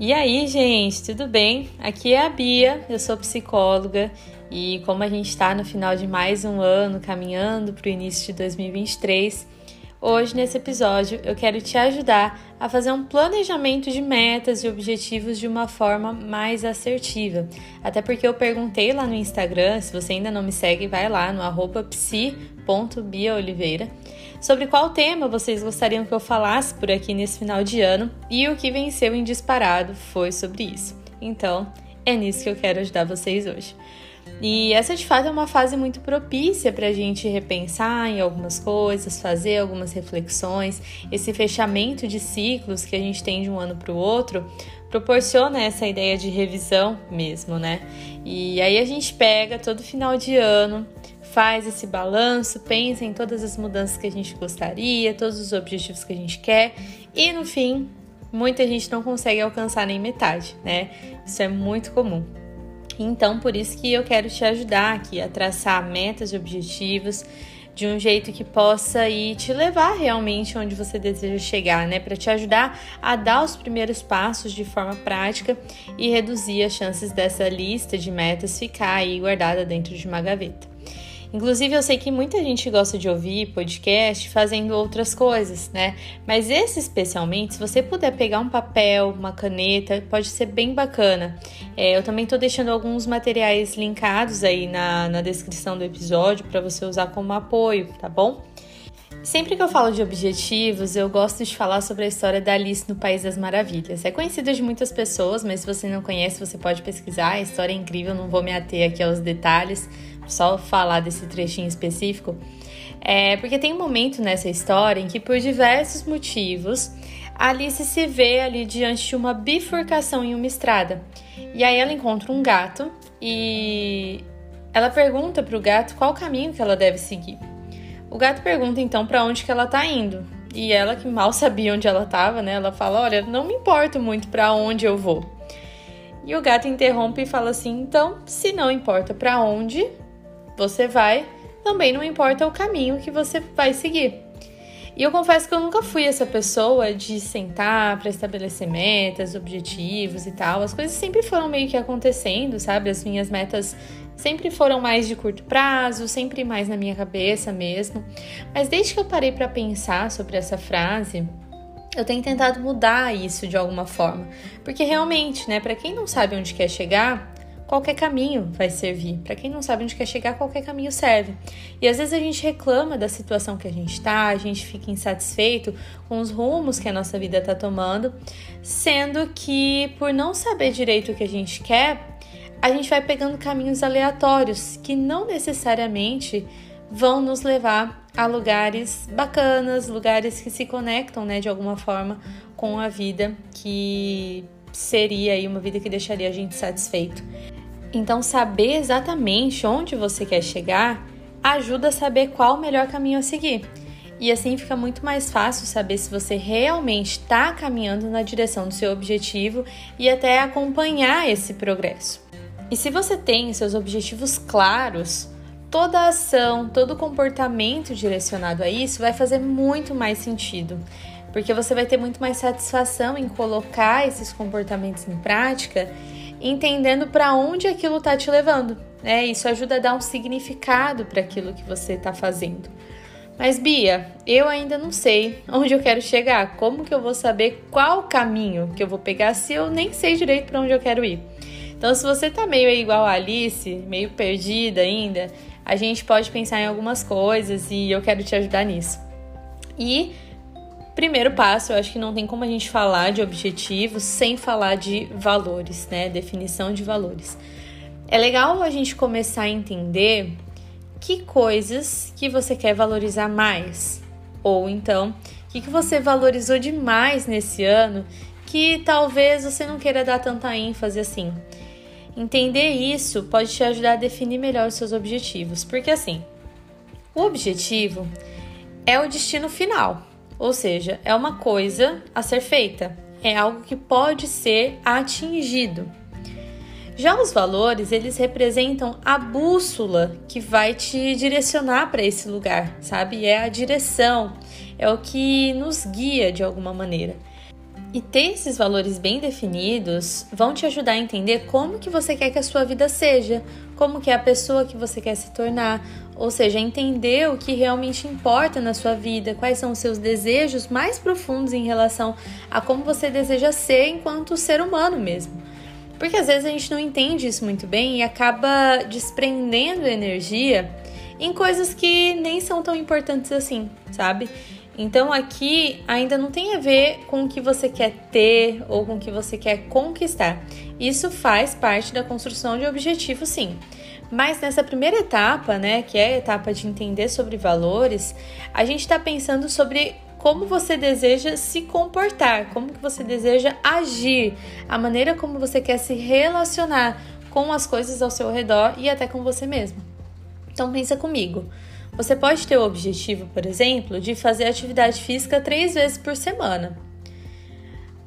E aí, gente, tudo bem? Aqui é a Bia, eu sou psicóloga e como a gente está no final de mais um ano, caminhando para o início de 2023, hoje nesse episódio eu quero te ajudar a fazer um planejamento de metas e objetivos de uma forma mais assertiva. Até porque eu perguntei lá no Instagram, se você ainda não me segue, vai lá no arroba psi.biaoliveira sobre qual tema vocês gostariam que eu falasse por aqui nesse final de ano e o que venceu em disparado foi sobre isso. Então, é nisso que eu quero ajudar vocês hoje. E essa de fato é uma fase muito propícia para a gente repensar em algumas coisas, fazer algumas reflexões. Esse fechamento de ciclos que a gente tem de um ano para o outro proporciona essa ideia de revisão mesmo, né? E aí a gente pega todo final de ano, faz esse balanço, pensa em todas as mudanças que a gente gostaria, todos os objetivos que a gente quer e no fim, muita gente não consegue alcançar nem metade, né? Isso é muito comum. Então, por isso que eu quero te ajudar aqui a traçar metas e objetivos de um jeito que possa ir te levar realmente onde você deseja chegar, né? Para te ajudar a dar os primeiros passos de forma prática e reduzir as chances dessa lista de metas ficar aí guardada dentro de uma gaveta. Inclusive, eu sei que muita gente gosta de ouvir podcast fazendo outras coisas, né? Mas esse especialmente, se você puder pegar um papel, uma caneta, pode ser bem bacana. É, eu também tô deixando alguns materiais linkados aí na, na descrição do episódio para você usar como apoio, tá bom? Sempre que eu falo de objetivos, eu gosto de falar sobre a história da Alice no País das Maravilhas. É conhecida de muitas pessoas, mas se você não conhece, você pode pesquisar. A história é incrível, não vou me ater aqui aos detalhes só falar desse trechinho específico, é porque tem um momento nessa história em que, por diversos motivos, Alice se vê ali diante de uma bifurcação em uma estrada. E aí ela encontra um gato e ela pergunta para o gato qual caminho que ela deve seguir. O gato pergunta então para onde que ela está indo. E ela, que mal sabia onde ela estava, né? Ela fala: Olha, não me importo muito para onde eu vou. E o gato interrompe e fala assim: Então, se não importa para onde, você vai, também não importa o caminho que você vai seguir. E eu confesso que eu nunca fui essa pessoa de sentar para estabelecer metas, objetivos e tal. As coisas sempre foram meio que acontecendo, sabe? As minhas metas sempre foram mais de curto prazo, sempre mais na minha cabeça mesmo. Mas desde que eu parei para pensar sobre essa frase, eu tenho tentado mudar isso de alguma forma, porque realmente, né, para quem não sabe onde quer chegar, qualquer caminho vai servir. Para quem não sabe onde quer chegar, qualquer caminho serve. E às vezes a gente reclama da situação que a gente está, a gente fica insatisfeito com os rumos que a nossa vida está tomando, sendo que por não saber direito o que a gente quer, a gente vai pegando caminhos aleatórios que não necessariamente vão nos levar a lugares bacanas, lugares que se conectam, né, de alguma forma com a vida que seria aí uma vida que deixaria a gente satisfeito. Então, saber exatamente onde você quer chegar ajuda a saber qual o melhor caminho a seguir. E assim fica muito mais fácil saber se você realmente está caminhando na direção do seu objetivo e até acompanhar esse progresso. E se você tem seus objetivos claros, toda ação, todo comportamento direcionado a isso vai fazer muito mais sentido, porque você vai ter muito mais satisfação em colocar esses comportamentos em prática entendendo para onde aquilo está te levando. Né? Isso ajuda a dar um significado para aquilo que você está fazendo. Mas Bia, eu ainda não sei onde eu quero chegar. Como que eu vou saber qual caminho que eu vou pegar se eu nem sei direito para onde eu quero ir? Então, se você tá meio igual a Alice, meio perdida ainda, a gente pode pensar em algumas coisas e eu quero te ajudar nisso. E Primeiro passo, eu acho que não tem como a gente falar de objetivos sem falar de valores, né? Definição de valores. É legal a gente começar a entender que coisas que você quer valorizar mais, ou então o que, que você valorizou demais nesse ano que talvez você não queira dar tanta ênfase assim. Entender isso pode te ajudar a definir melhor os seus objetivos, porque assim, o objetivo é o destino final, ou seja, é uma coisa a ser feita, é algo que pode ser atingido. Já os valores, eles representam a bússola que vai te direcionar para esse lugar, sabe? É a direção, é o que nos guia de alguma maneira. E ter esses valores bem definidos vão te ajudar a entender como que você quer que a sua vida seja, como que é a pessoa que você quer se tornar, ou seja, entender o que realmente importa na sua vida, quais são os seus desejos mais profundos em relação a como você deseja ser enquanto ser humano mesmo. Porque às vezes a gente não entende isso muito bem e acaba desprendendo energia em coisas que nem são tão importantes assim, sabe? Então aqui ainda não tem a ver com o que você quer ter ou com o que você quer conquistar. Isso faz parte da construção de objetivo, sim. Mas nessa primeira etapa, né, que é a etapa de entender sobre valores, a gente está pensando sobre como você deseja se comportar, como que você deseja agir, a maneira como você quer se relacionar com as coisas ao seu redor e até com você mesmo. Então pensa comigo. Você pode ter o objetivo, por exemplo, de fazer atividade física três vezes por semana.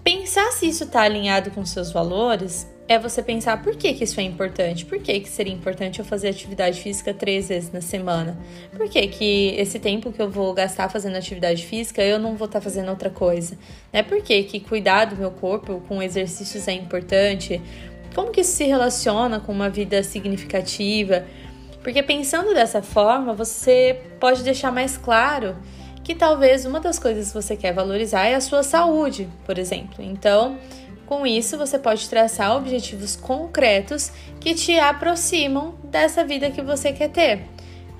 Pensar se isso está alinhado com seus valores é você pensar por que, que isso é importante, por que, que seria importante eu fazer atividade física três vezes na semana, por que, que esse tempo que eu vou gastar fazendo atividade física eu não vou estar tá fazendo outra coisa, né? Por que, que cuidar do meu corpo com exercícios é importante, como que isso se relaciona com uma vida significativa, porque pensando dessa forma, você pode deixar mais claro que talvez uma das coisas que você quer valorizar é a sua saúde, por exemplo. Então, com isso, você pode traçar objetivos concretos que te aproximam dessa vida que você quer ter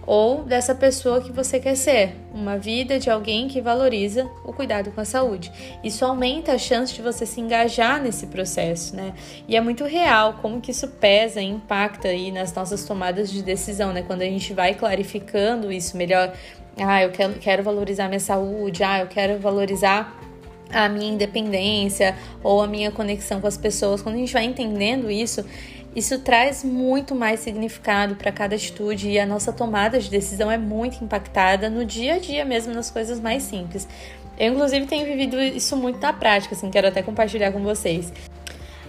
ou dessa pessoa que você quer ser, uma vida de alguém que valoriza o cuidado com a saúde. Isso aumenta a chance de você se engajar nesse processo, né? E é muito real como que isso pesa e impacta aí nas nossas tomadas de decisão, né? Quando a gente vai clarificando isso melhor, ah, eu quero, quero valorizar minha saúde, ah, eu quero valorizar a minha independência ou a minha conexão com as pessoas, quando a gente vai entendendo isso, isso traz muito mais significado para cada atitude e a nossa tomada de decisão é muito impactada no dia a dia mesmo, nas coisas mais simples. Eu, inclusive, tenho vivido isso muito na prática, assim, quero até compartilhar com vocês.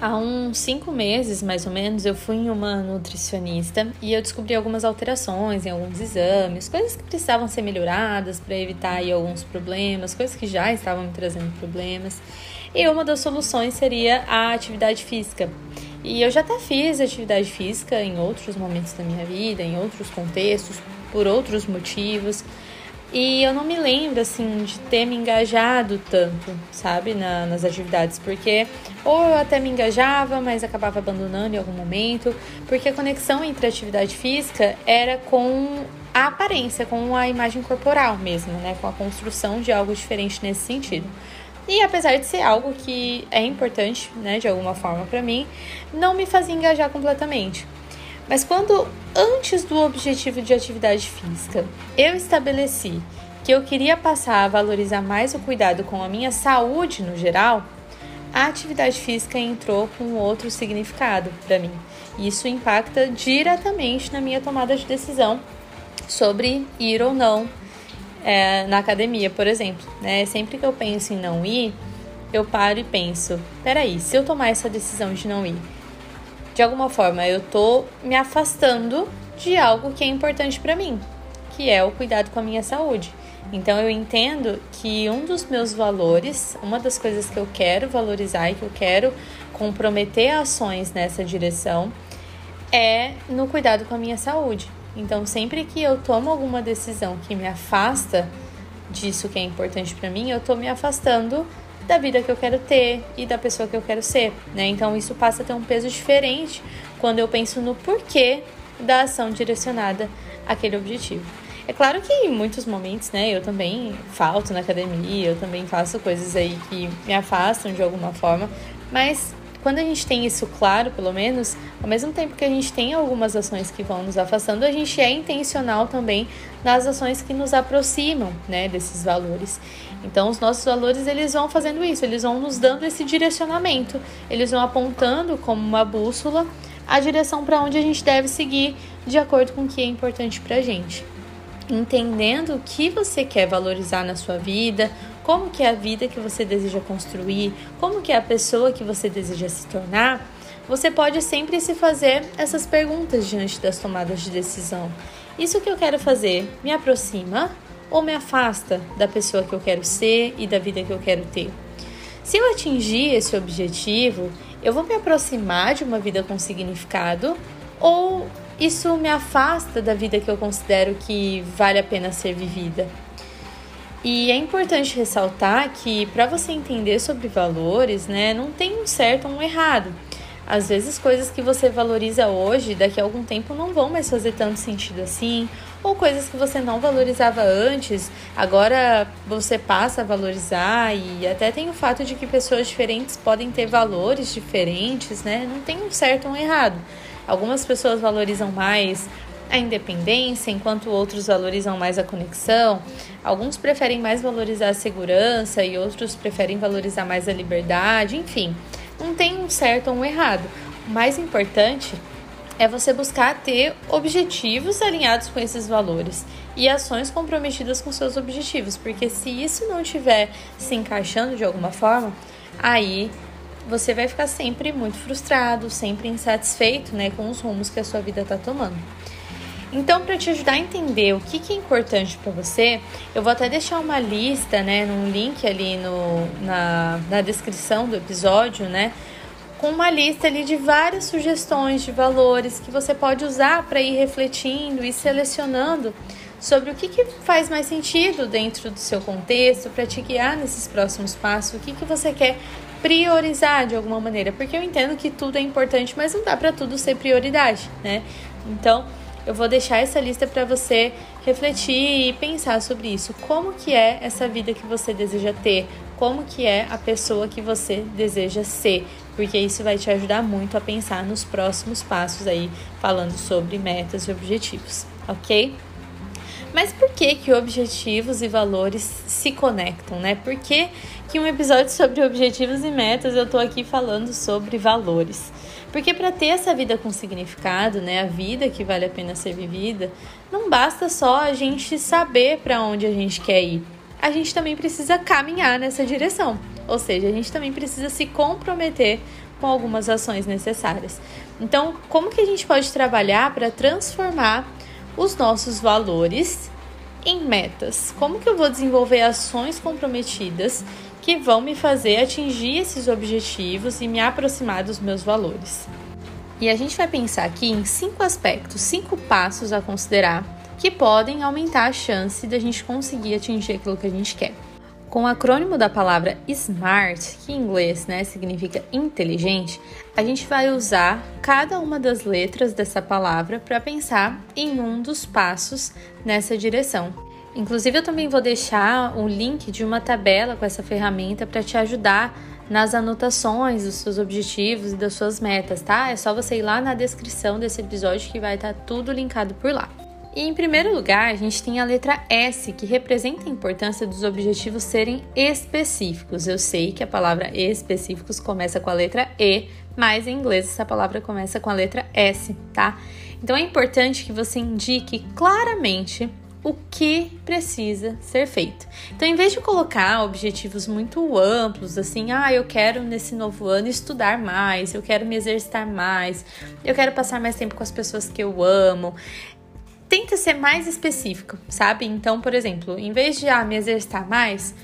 Há uns cinco meses, mais ou menos, eu fui em uma nutricionista e eu descobri algumas alterações em alguns exames, coisas que precisavam ser melhoradas para evitar aí, alguns problemas, coisas que já estavam me trazendo problemas. E uma das soluções seria a atividade física. E eu já até fiz atividade física em outros momentos da minha vida, em outros contextos, por outros motivos. E eu não me lembro, assim, de ter me engajado tanto, sabe, na, nas atividades, porque ou eu até me engajava, mas acabava abandonando em algum momento, porque a conexão entre a atividade física era com a aparência, com a imagem corporal mesmo, né, com a construção de algo diferente nesse sentido. E apesar de ser algo que é importante, né, de alguma forma para mim, não me fazia engajar completamente. Mas quando antes do objetivo de atividade física, eu estabeleci que eu queria passar a valorizar mais o cuidado com a minha saúde no geral, a atividade física entrou com outro significado para mim. Isso impacta diretamente na minha tomada de decisão sobre ir ou não é, na academia, por exemplo. Né? Sempre que eu penso em não ir, eu paro e penso: peraí, se eu tomar essa decisão de não ir, de alguma forma eu tô me afastando de algo que é importante para mim, que é o cuidado com a minha saúde. Então eu entendo que um dos meus valores, uma das coisas que eu quero valorizar e que eu quero comprometer ações nessa direção é no cuidado com a minha saúde. Então, sempre que eu tomo alguma decisão que me afasta disso que é importante para mim, eu tô me afastando da vida que eu quero ter e da pessoa que eu quero ser, né? Então, isso passa a ter um peso diferente quando eu penso no porquê da ação direcionada àquele objetivo. É claro que em muitos momentos, né, eu também falto na academia, eu também faço coisas aí que me afastam de alguma forma, mas quando a gente tem isso claro, pelo menos, ao mesmo tempo que a gente tem algumas ações que vão nos afastando, a gente é intencional também nas ações que nos aproximam, né, desses valores. Então, os nossos valores, eles vão fazendo isso, eles vão nos dando esse direcionamento, eles vão apontando como uma bússola a direção para onde a gente deve seguir de acordo com o que é importante para a gente entendendo o que você quer valorizar na sua vida, como que é a vida que você deseja construir, como que é a pessoa que você deseja se tornar, você pode sempre se fazer essas perguntas diante das tomadas de decisão. Isso que eu quero fazer me aproxima ou me afasta da pessoa que eu quero ser e da vida que eu quero ter? Se eu atingir esse objetivo, eu vou me aproximar de uma vida com significado ou isso me afasta da vida que eu considero que vale a pena ser vivida? E é importante ressaltar que para você entender sobre valores, né, não tem um certo ou um errado. Às vezes coisas que você valoriza hoje, daqui a algum tempo não vão mais fazer tanto sentido assim, ou coisas que você não valorizava antes, agora você passa a valorizar e até tem o fato de que pessoas diferentes podem ter valores diferentes, né? Não tem um certo ou um errado. Algumas pessoas valorizam mais a independência, enquanto outros valorizam mais a conexão. Alguns preferem mais valorizar a segurança e outros preferem valorizar mais a liberdade, enfim. Não tem um certo ou um errado. O mais importante é você buscar ter objetivos alinhados com esses valores e ações comprometidas com seus objetivos, porque se isso não estiver se encaixando de alguma forma, aí você vai ficar sempre muito frustrado, sempre insatisfeito né, com os rumos que a sua vida está tomando. Então, para te ajudar a entender o que, que é importante para você, eu vou até deixar uma lista, né, num link ali no, na, na descrição do episódio, né, com uma lista ali de várias sugestões de valores que você pode usar para ir refletindo e selecionando sobre o que, que faz mais sentido dentro do seu contexto para te guiar nesses próximos passos, o que, que você quer priorizar de alguma maneira, porque eu entendo que tudo é importante, mas não dá para tudo ser prioridade, né? Então, eu vou deixar essa lista para você refletir e pensar sobre isso. Como que é essa vida que você deseja ter? Como que é a pessoa que você deseja ser? Porque isso vai te ajudar muito a pensar nos próximos passos aí, falando sobre metas e objetivos, ok? Mas por que que objetivos e valores se conectam, né? Por que, que um episódio sobre objetivos e metas eu tô aqui falando sobre valores? Porque para ter essa vida com significado, né, a vida que vale a pena ser vivida, não basta só a gente saber para onde a gente quer ir. A gente também precisa caminhar nessa direção. Ou seja, a gente também precisa se comprometer com algumas ações necessárias. Então, como que a gente pode trabalhar para transformar os nossos valores em metas? Como que eu vou desenvolver ações comprometidas que vão me fazer atingir esses objetivos e me aproximar dos meus valores. E a gente vai pensar aqui em cinco aspectos, cinco passos a considerar que podem aumentar a chance da gente conseguir atingir aquilo que a gente quer. Com o acrônimo da palavra SMART, que em inglês né, significa inteligente, a gente vai usar cada uma das letras dessa palavra para pensar em um dos passos nessa direção. Inclusive, eu também vou deixar um link de uma tabela com essa ferramenta para te ajudar nas anotações dos seus objetivos e das suas metas, tá? É só você ir lá na descrição desse episódio que vai estar tá tudo linkado por lá. E em primeiro lugar, a gente tem a letra S, que representa a importância dos objetivos serem específicos. Eu sei que a palavra específicos começa com a letra E, mas em inglês essa palavra começa com a letra S, tá? Então é importante que você indique claramente o que precisa ser feito. Então, em vez de colocar objetivos muito amplos, assim, ah, eu quero nesse novo ano estudar mais, eu quero me exercitar mais, eu quero passar mais tempo com as pessoas que eu amo. Tenta ser mais específico, sabe? Então, por exemplo, em vez de ah, me exercitar mais,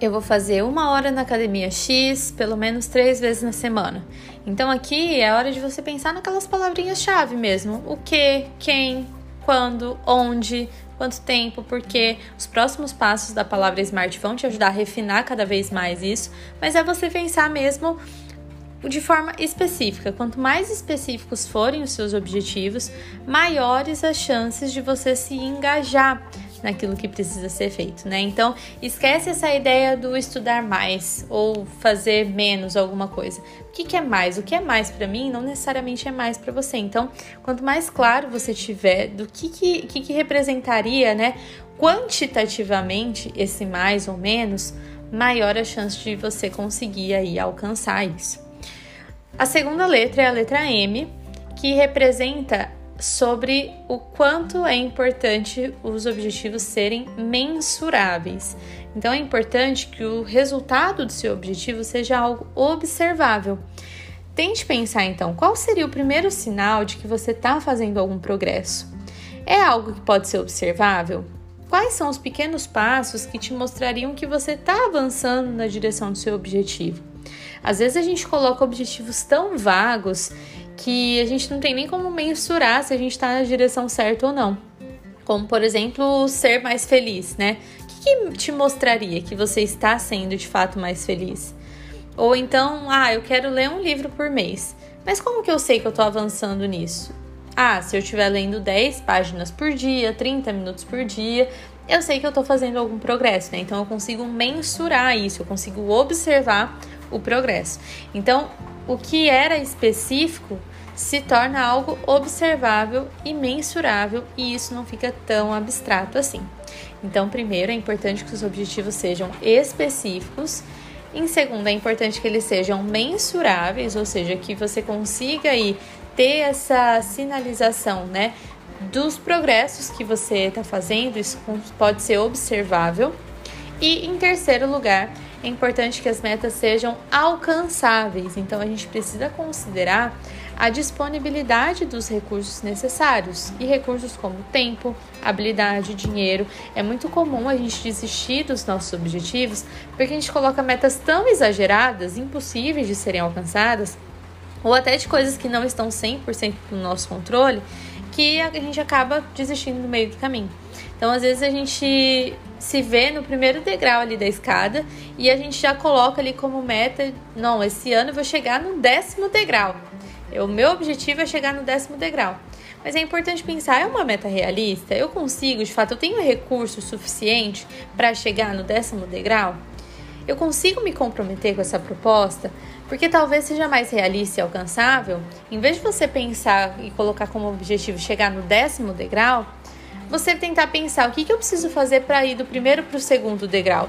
eu vou fazer uma hora na academia X, pelo menos três vezes na semana. Então aqui é hora de você pensar naquelas palavrinhas-chave mesmo: o que, quem, quando, onde, quanto tempo, porque os próximos passos da palavra smart vão te ajudar a refinar cada vez mais isso, mas é você pensar mesmo de forma específica. Quanto mais específicos forem os seus objetivos, maiores as chances de você se engajar naquilo que precisa ser feito, né? Então, esquece essa ideia do estudar mais ou fazer menos alguma coisa. O que, que é mais? O que é mais para mim não necessariamente é mais para você. Então, quanto mais claro você tiver do que, que, que, que representaria, né, quantitativamente esse mais ou menos, maior a chance de você conseguir aí alcançar isso. A segunda letra é a letra M, que representa sobre o quanto é importante os objetivos serem mensuráveis. Então é importante que o resultado do seu objetivo seja algo observável. Tente pensar então qual seria o primeiro sinal de que você está fazendo algum progresso. É algo que pode ser observável? quais são os pequenos passos que te mostrariam que você está avançando na direção do seu objetivo. Às vezes a gente coloca objetivos tão vagos que a gente não tem nem como mensurar se a gente está na direção certa ou não. Como, por exemplo, ser mais feliz, né? O que, que te mostraria que você está sendo de fato mais feliz? Ou então, ah, eu quero ler um livro por mês. Mas como que eu sei que eu estou avançando nisso? Ah, se eu estiver lendo 10 páginas por dia, 30 minutos por dia, eu sei que eu estou fazendo algum progresso, né? Então eu consigo mensurar isso, eu consigo observar o progresso. Então, o que era específico se torna algo observável e mensurável e isso não fica tão abstrato assim. Então, primeiro, é importante que os objetivos sejam específicos. Em segundo, é importante que eles sejam mensuráveis, ou seja, que você consiga aí ter essa sinalização, né, dos progressos que você está fazendo, isso pode ser observável. E em terceiro lugar, é importante que as metas sejam alcançáveis, então a gente precisa considerar a disponibilidade dos recursos necessários e recursos como tempo, habilidade, dinheiro. É muito comum a gente desistir dos nossos objetivos porque a gente coloca metas tão exageradas, impossíveis de serem alcançadas, ou até de coisas que não estão 100% no nosso controle, que a gente acaba desistindo no meio do caminho. Então, às vezes a gente se vê no primeiro degrau ali da escada e a gente já coloca ali como meta, não, esse ano eu vou chegar no décimo degrau. O meu objetivo é chegar no décimo degrau. Mas é importante pensar, é uma meta realista? Eu consigo, de fato, eu tenho recurso suficiente para chegar no décimo degrau? Eu consigo me comprometer com essa proposta? Porque talvez seja mais realista e alcançável, em vez de você pensar e colocar como objetivo chegar no décimo degrau, você tentar pensar o que, que eu preciso fazer para ir do primeiro para o segundo degrau.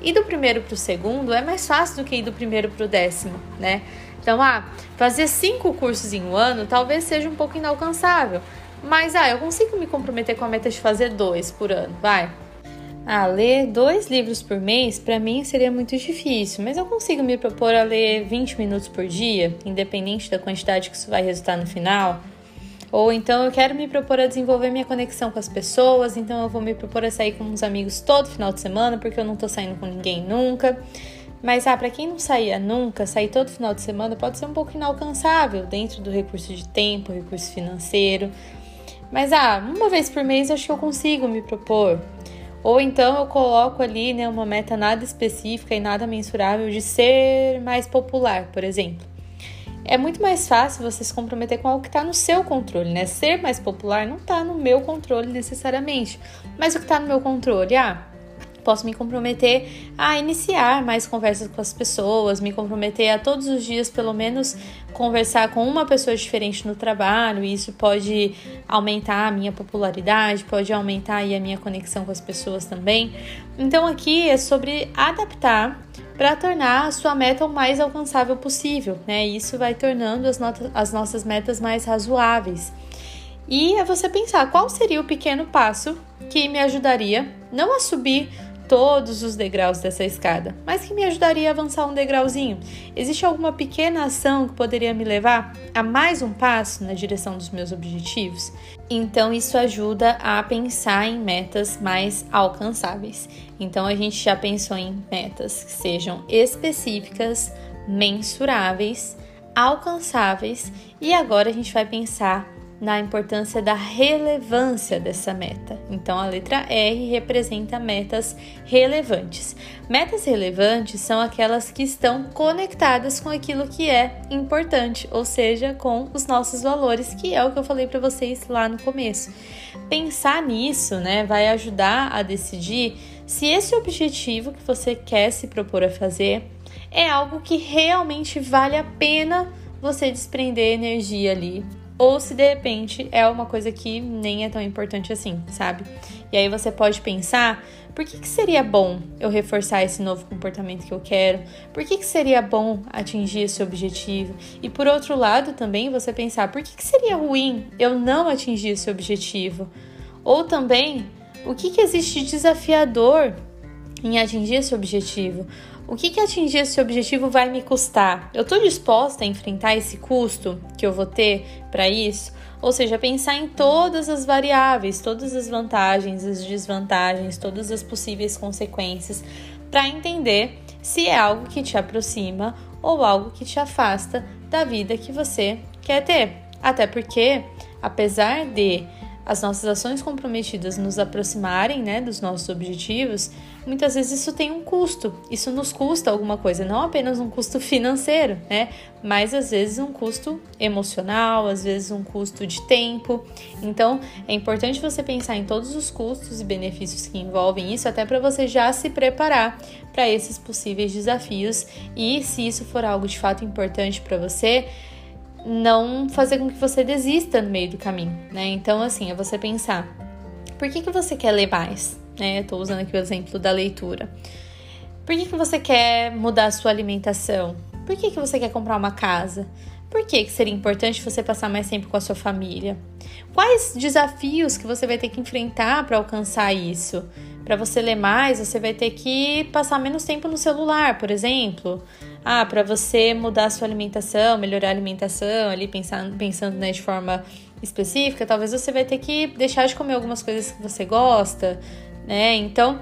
Ir do primeiro para o segundo é mais fácil do que ir do primeiro para o décimo, né? Então, ah, fazer cinco cursos em um ano talvez seja um pouco inalcançável. Mas, ah, eu consigo me comprometer com a meta de fazer dois por ano, vai. Ah, ler dois livros por mês para mim seria muito difícil, mas eu consigo me propor a ler 20 minutos por dia, independente da quantidade que isso vai resultar no final. Ou então eu quero me propor a desenvolver minha conexão com as pessoas, então eu vou me propor a sair com uns amigos todo final de semana, porque eu não tô saindo com ninguém nunca. Mas ah, para quem não saía nunca, sair todo final de semana pode ser um pouco inalcançável dentro do recurso de tempo, recurso financeiro. Mas ah, uma vez por mês acho que eu consigo me propor. Ou então eu coloco ali né, uma meta nada específica e nada mensurável de ser mais popular, por exemplo é muito mais fácil você se comprometer com algo que está no seu controle, né? Ser mais popular não está no meu controle necessariamente, mas o que está no meu controle, ah, posso me comprometer a iniciar mais conversas com as pessoas, me comprometer a todos os dias, pelo menos, conversar com uma pessoa diferente no trabalho. E isso pode aumentar a minha popularidade, pode aumentar a minha conexão com as pessoas também. Então, aqui é sobre adaptar para tornar a sua meta o mais alcançável possível, né? Isso vai tornando as, as nossas metas mais razoáveis. E é você pensar qual seria o pequeno passo que me ajudaria não a subir todos os degraus dessa escada, mas que me ajudaria a avançar um degrauzinho. Existe alguma pequena ação que poderia me levar a mais um passo na direção dos meus objetivos? Então, isso ajuda a pensar em metas mais alcançáveis. Então, a gente já pensou em metas que sejam específicas, mensuráveis, alcançáveis e agora a gente vai pensar na importância da relevância dessa meta. Então, a letra R representa metas relevantes. Metas relevantes são aquelas que estão conectadas com aquilo que é importante, ou seja, com os nossos valores, que é o que eu falei para vocês lá no começo. Pensar nisso, né, vai ajudar a decidir se esse objetivo que você quer se propor a fazer é algo que realmente vale a pena você desprender energia ali ou se de repente é uma coisa que nem é tão importante assim, sabe? E aí você pode pensar, por que, que seria bom eu reforçar esse novo comportamento que eu quero? Por que, que seria bom atingir esse objetivo? E por outro lado também você pensar, por que, que seria ruim eu não atingir esse objetivo? Ou também, o que, que existe de desafiador em atingir esse objetivo? O que, que atingir esse objetivo vai me custar? Eu estou disposta a enfrentar esse custo que eu vou ter para isso? Ou seja, pensar em todas as variáveis, todas as vantagens, as desvantagens, todas as possíveis consequências, para entender se é algo que te aproxima ou algo que te afasta da vida que você quer ter. Até porque, apesar de as nossas ações comprometidas nos aproximarem né, dos nossos objetivos, muitas vezes isso tem um custo. Isso nos custa alguma coisa, não apenas um custo financeiro, né? Mas às vezes um custo emocional, às vezes um custo de tempo. Então é importante você pensar em todos os custos e benefícios que envolvem isso, até para você já se preparar para esses possíveis desafios. E se isso for algo de fato importante para você, não fazer com que você desista no meio do caminho, né? Então, assim, é você pensar: por que, que você quer ler mais? Né? Estou usando aqui o exemplo da leitura. Por que, que você quer mudar a sua alimentação? Por que, que você quer comprar uma casa? Por que, que seria importante você passar mais tempo com a sua família? Quais desafios que você vai ter que enfrentar para alcançar isso? Para você ler mais, você vai ter que passar menos tempo no celular, por exemplo. Ah, para você mudar a sua alimentação, melhorar a alimentação, ali pensando, pensando né, de forma específica, talvez você vai ter que deixar de comer algumas coisas que você gosta, né? Então,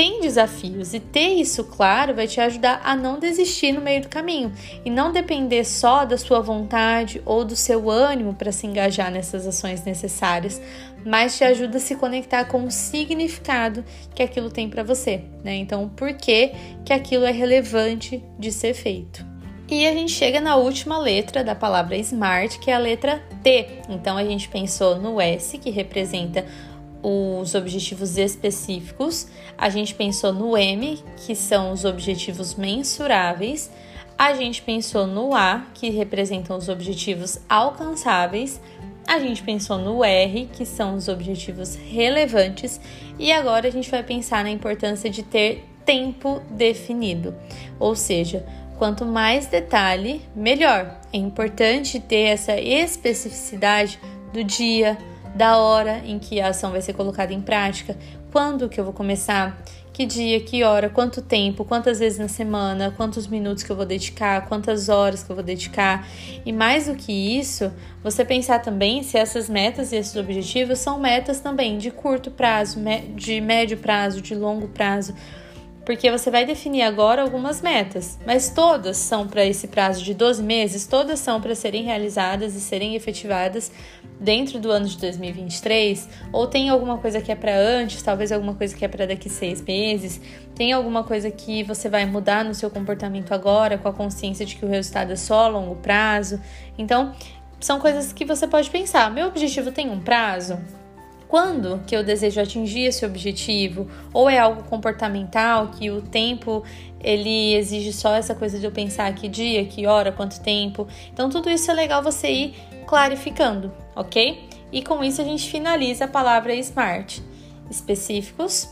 tem desafios e ter isso claro vai te ajudar a não desistir no meio do caminho e não depender só da sua vontade ou do seu ânimo para se engajar nessas ações necessárias, mas te ajuda a se conectar com o significado que aquilo tem para você, né? Então, por que que aquilo é relevante de ser feito? E a gente chega na última letra da palavra smart, que é a letra T. Então a gente pensou no S, que representa os objetivos específicos, a gente pensou no M, que são os objetivos mensuráveis, a gente pensou no A, que representam os objetivos alcançáveis, a gente pensou no R, que são os objetivos relevantes, e agora a gente vai pensar na importância de ter tempo definido, ou seja, quanto mais detalhe, melhor. É importante ter essa especificidade do dia, da hora em que a ação vai ser colocada em prática, quando que eu vou começar, que dia, que hora, quanto tempo, quantas vezes na semana, quantos minutos que eu vou dedicar, quantas horas que eu vou dedicar. E mais do que isso, você pensar também se essas metas e esses objetivos são metas também de curto prazo, de médio prazo, de longo prazo porque você vai definir agora algumas metas, mas todas são para esse prazo de 12 meses, todas são para serem realizadas e serem efetivadas dentro do ano de 2023, ou tem alguma coisa que é para antes, talvez alguma coisa que é para daqui seis meses, tem alguma coisa que você vai mudar no seu comportamento agora, com a consciência de que o resultado é só a longo prazo. Então, são coisas que você pode pensar: meu objetivo tem um prazo? Quando que eu desejo atingir esse objetivo, ou é algo comportamental que o tempo ele exige só essa coisa de eu pensar que dia, que hora, quanto tempo. Então tudo isso é legal você ir clarificando, ok? E com isso a gente finaliza a palavra SMART: específicos,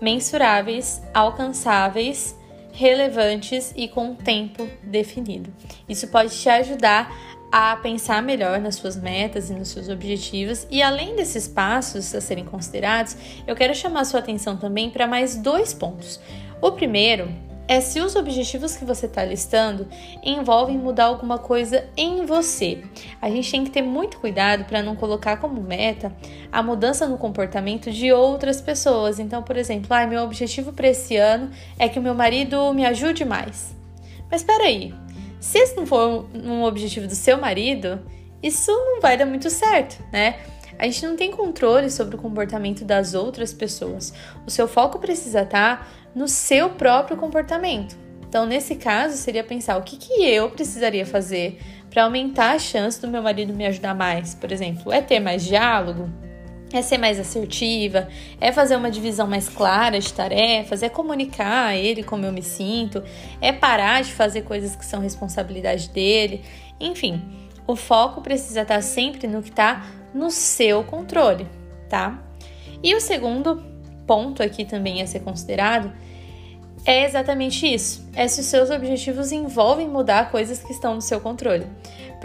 mensuráveis, alcançáveis, relevantes e com tempo definido. Isso pode te ajudar a pensar melhor nas suas metas e nos seus objetivos. E além desses passos a serem considerados, eu quero chamar sua atenção também para mais dois pontos. O primeiro é se os objetivos que você está listando envolvem mudar alguma coisa em você. A gente tem que ter muito cuidado para não colocar como meta a mudança no comportamento de outras pessoas. Então, por exemplo, ah, meu objetivo para esse ano é que o meu marido me ajude mais. Mas espera aí, se esse não for um objetivo do seu marido, isso não vai dar muito certo, né? A gente não tem controle sobre o comportamento das outras pessoas. O seu foco precisa estar no seu próprio comportamento. Então, nesse caso, seria pensar o que, que eu precisaria fazer para aumentar a chance do meu marido me ajudar mais. Por exemplo, é ter mais diálogo? É ser mais assertiva, é fazer uma divisão mais clara de tarefas, é comunicar a ele como eu me sinto, é parar de fazer coisas que são responsabilidade dele. Enfim, o foco precisa estar sempre no que está no seu controle, tá? E o segundo ponto aqui também a ser considerado é exatamente isso. É se os seus objetivos envolvem mudar coisas que estão no seu controle.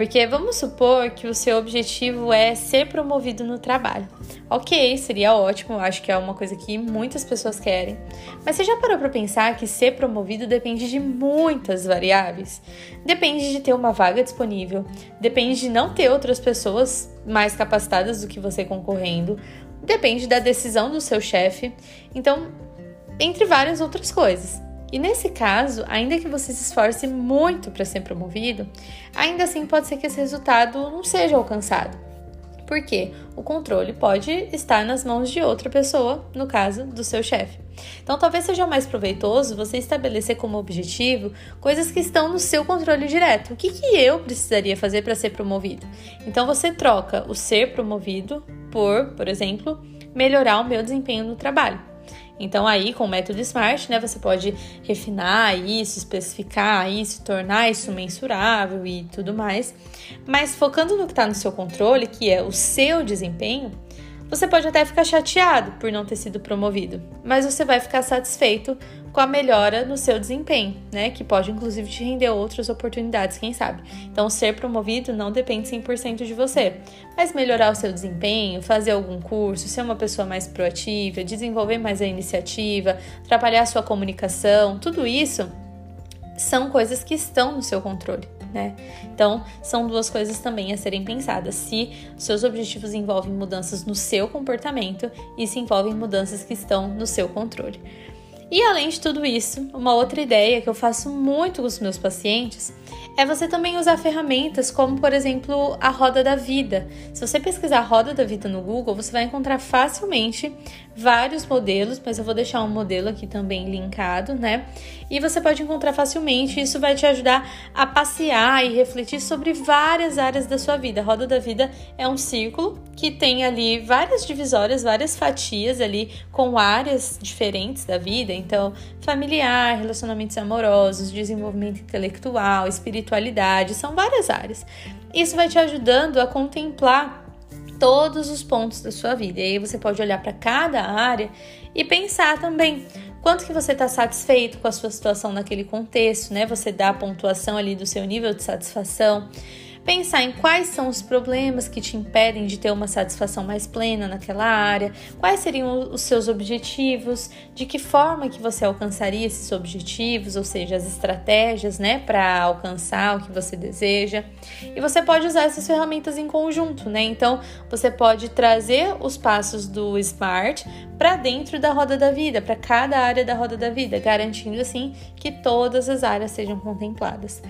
Porque vamos supor que o seu objetivo é ser promovido no trabalho. Ok, seria ótimo, acho que é uma coisa que muitas pessoas querem. Mas você já parou para pensar que ser promovido depende de muitas variáveis? Depende de ter uma vaga disponível, depende de não ter outras pessoas mais capacitadas do que você concorrendo, depende da decisão do seu chefe. Então, entre várias outras coisas. E nesse caso, ainda que você se esforce muito para ser promovido, ainda assim pode ser que esse resultado não seja alcançado. Por quê? O controle pode estar nas mãos de outra pessoa, no caso do seu chefe. Então, talvez seja mais proveitoso você estabelecer como objetivo coisas que estão no seu controle direto. O que, que eu precisaria fazer para ser promovido? Então, você troca o ser promovido por, por exemplo, melhorar o meu desempenho no trabalho. Então, aí, com o método SMART, né, você pode refinar isso, especificar isso, tornar isso mensurável e tudo mais. Mas focando no que está no seu controle, que é o seu desempenho, você pode até ficar chateado por não ter sido promovido, mas você vai ficar satisfeito com a melhora no seu desempenho, né? Que pode inclusive te render outras oportunidades, quem sabe. Então, ser promovido não depende 100% de você, mas melhorar o seu desempenho, fazer algum curso, ser uma pessoa mais proativa, desenvolver mais a iniciativa, trabalhar a sua comunicação, tudo isso são coisas que estão no seu controle né? Então, são duas coisas também a serem pensadas. Se seus objetivos envolvem mudanças no seu comportamento e se envolvem mudanças que estão no seu controle. E além de tudo isso, uma outra ideia que eu faço muito com os meus pacientes é você também usar ferramentas como, por exemplo, a roda da vida. Se você pesquisar a roda da vida no Google, você vai encontrar facilmente vários modelos, mas eu vou deixar um modelo aqui também linkado, né? E você pode encontrar facilmente, isso vai te ajudar a passear e refletir sobre várias áreas da sua vida. A roda da vida é um círculo que tem ali várias divisórias, várias fatias ali com áreas diferentes da vida, então familiar, relacionamentos amorosos, desenvolvimento intelectual, espiritualidade, são várias áreas. Isso vai te ajudando a contemplar todos os pontos da sua vida. E aí você pode olhar para cada área e pensar também quanto que você está satisfeito com a sua situação naquele contexto, né? Você dá a pontuação ali do seu nível de satisfação pensar em quais são os problemas que te impedem de ter uma satisfação mais plena naquela área, quais seriam os seus objetivos, de que forma que você alcançaria esses objetivos, ou seja, as estratégias, né, para alcançar o que você deseja. E você pode usar essas ferramentas em conjunto, né? Então, você pode trazer os passos do SMART para dentro da roda da vida, para cada área da roda da vida, garantindo assim que todas as áreas sejam contempladas.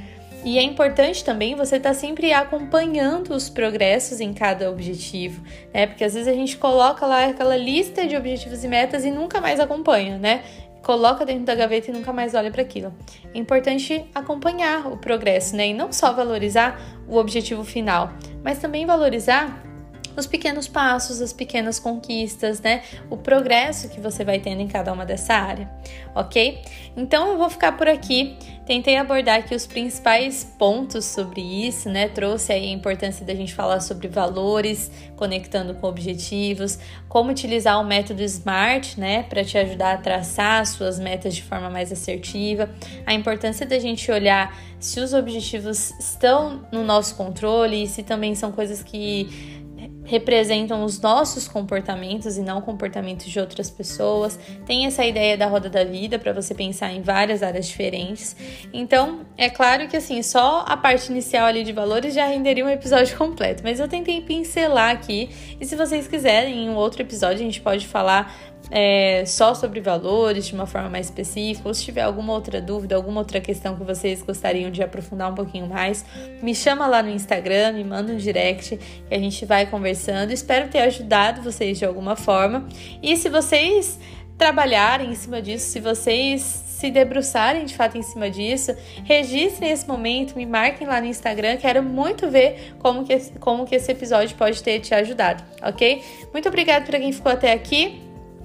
E é importante também você estar tá sempre acompanhando os progressos em cada objetivo, né? Porque às vezes a gente coloca lá aquela lista de objetivos e metas e nunca mais acompanha, né? Coloca dentro da gaveta e nunca mais olha para aquilo. É importante acompanhar o progresso, né? E não só valorizar o objetivo final, mas também valorizar os pequenos passos, as pequenas conquistas, né? O progresso que você vai tendo em cada uma dessa área, ok? Então eu vou ficar por aqui. Tentei abordar aqui os principais pontos sobre isso, né? Trouxe aí a importância da gente falar sobre valores, conectando com objetivos, como utilizar o método SMART, né, para te ajudar a traçar suas metas de forma mais assertiva, a importância da gente olhar se os objetivos estão no nosso controle e se também são coisas que representam os nossos comportamentos e não comportamentos de outras pessoas. Tem essa ideia da roda da vida para você pensar em várias áreas diferentes. Então, é claro que assim, só a parte inicial ali de valores já renderia um episódio completo, mas eu tentei pincelar aqui. E se vocês quiserem, em um outro episódio a gente pode falar é, só sobre valores de uma forma mais específica, ou se tiver alguma outra dúvida, alguma outra questão que vocês gostariam de aprofundar um pouquinho mais, me chama lá no Instagram, me manda um direct que a gente vai conversando. Espero ter ajudado vocês de alguma forma. E se vocês trabalharem em cima disso, se vocês se debruçarem de fato em cima disso, registrem esse momento, me marquem lá no Instagram, quero muito ver como que, como que esse episódio pode ter te ajudado, ok? Muito obrigada para quem ficou até aqui